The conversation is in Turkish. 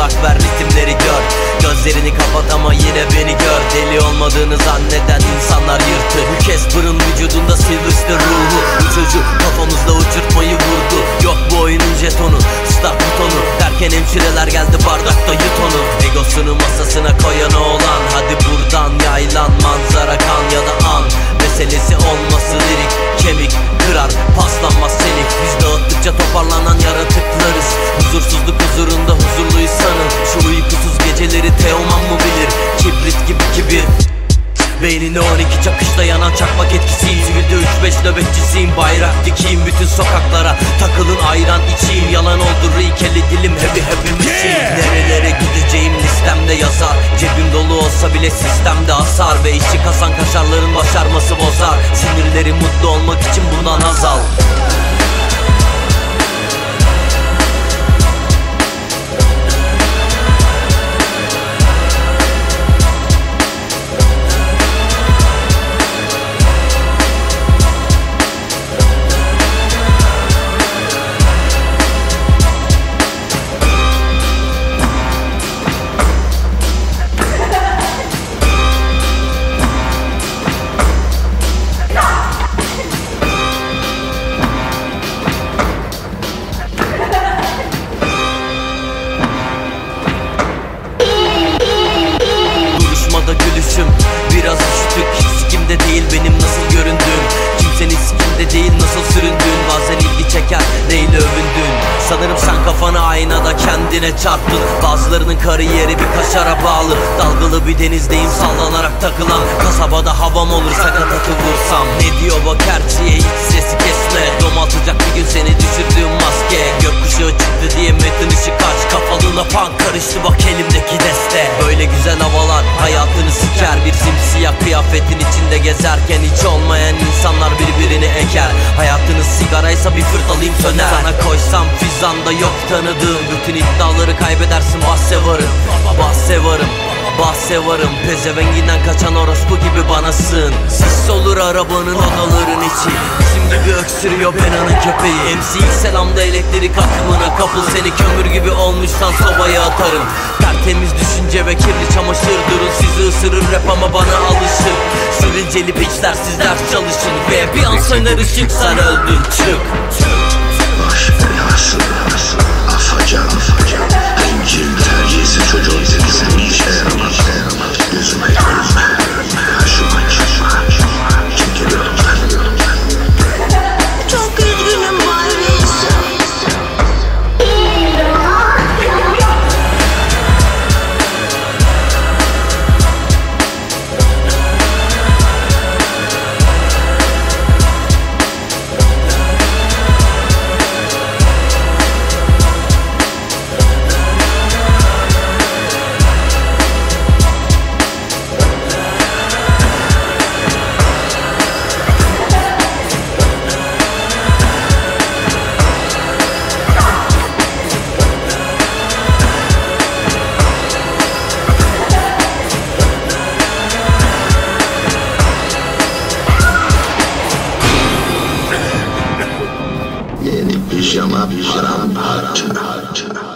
kulak ver ritimleri gör. Gözlerini kapat ama yine beni gör. Deli olmadığını zanneden insanlar yırtı. Bu Casper'ın vücudunda Sylvester ruhu. Bu çocuk kafamızda uçurtmayı vurdu. Yok bu oyunun jetonu Start butonu. Derken hemşireler geldi bardakta yut onu. Egosunu masasına koyan oğlan. Hadi buradan yaylan manzara kan ya da an. Meselesi olması lirik Kemik kırar paslanmaz senik Biz dağıttıkça toparlanan yaratıklarız. Huzursuzluk huzurunda geceleri Teoman mı bilir? Kibrit gibi kibir Beynine 12 çakışla yanan çakmak etkisiyim Sivilde 3-5 nöbetçisiyim. Bayrak dikeyim bütün sokaklara. Takılın ayran içeyim. Yalan oldu rikeli dilim. Heavy hepimiz Yeah! Nerelere gideceğim listemde yazar. Cebim dolu olsa bile sistemde hasar Ve işi kasan kaşarların başarması bozar. Sinirleri mutlu olmak için bundan azal kafanı aynada kendine çarptın Bazılarının kariyeri bir kaşara bağlı. Dalgalı bir denizdeyim sallanarak takılan Kasabada havam olur. Sakat atı vursam. Ne diyor bak herçiye hiç sesi kesme. Domaltacak bir hayatını siker. Bir simsiyah kıyafetin içinde gezerken Hiç olmayan insanlar birbirini eker. Hayatınız sigaraysa bir fırtalayım söner. Sana koysam fizanda yok tanıdığım. Bütün iddiaları kaybedersin bahse varım. Bahse varım Bahse varım. Pezevenginden kaçan orospu gibi bana sığın. Sis olur arabanın odaların içi. Bizim gibi öksürüyor penanın köpeği. MC selamda elektrik akımına kapıl. Seni kömür gibi olmuşsan sobaya atarım Tertemiz düşünce ve kirli çamaşır durun Sizi ısırır rap ama bana alışır Sivilceli piçler siz ders çalışın Ve bir an söner ışık sen öldün çık Baş belası Afacan Shabbat Shalom.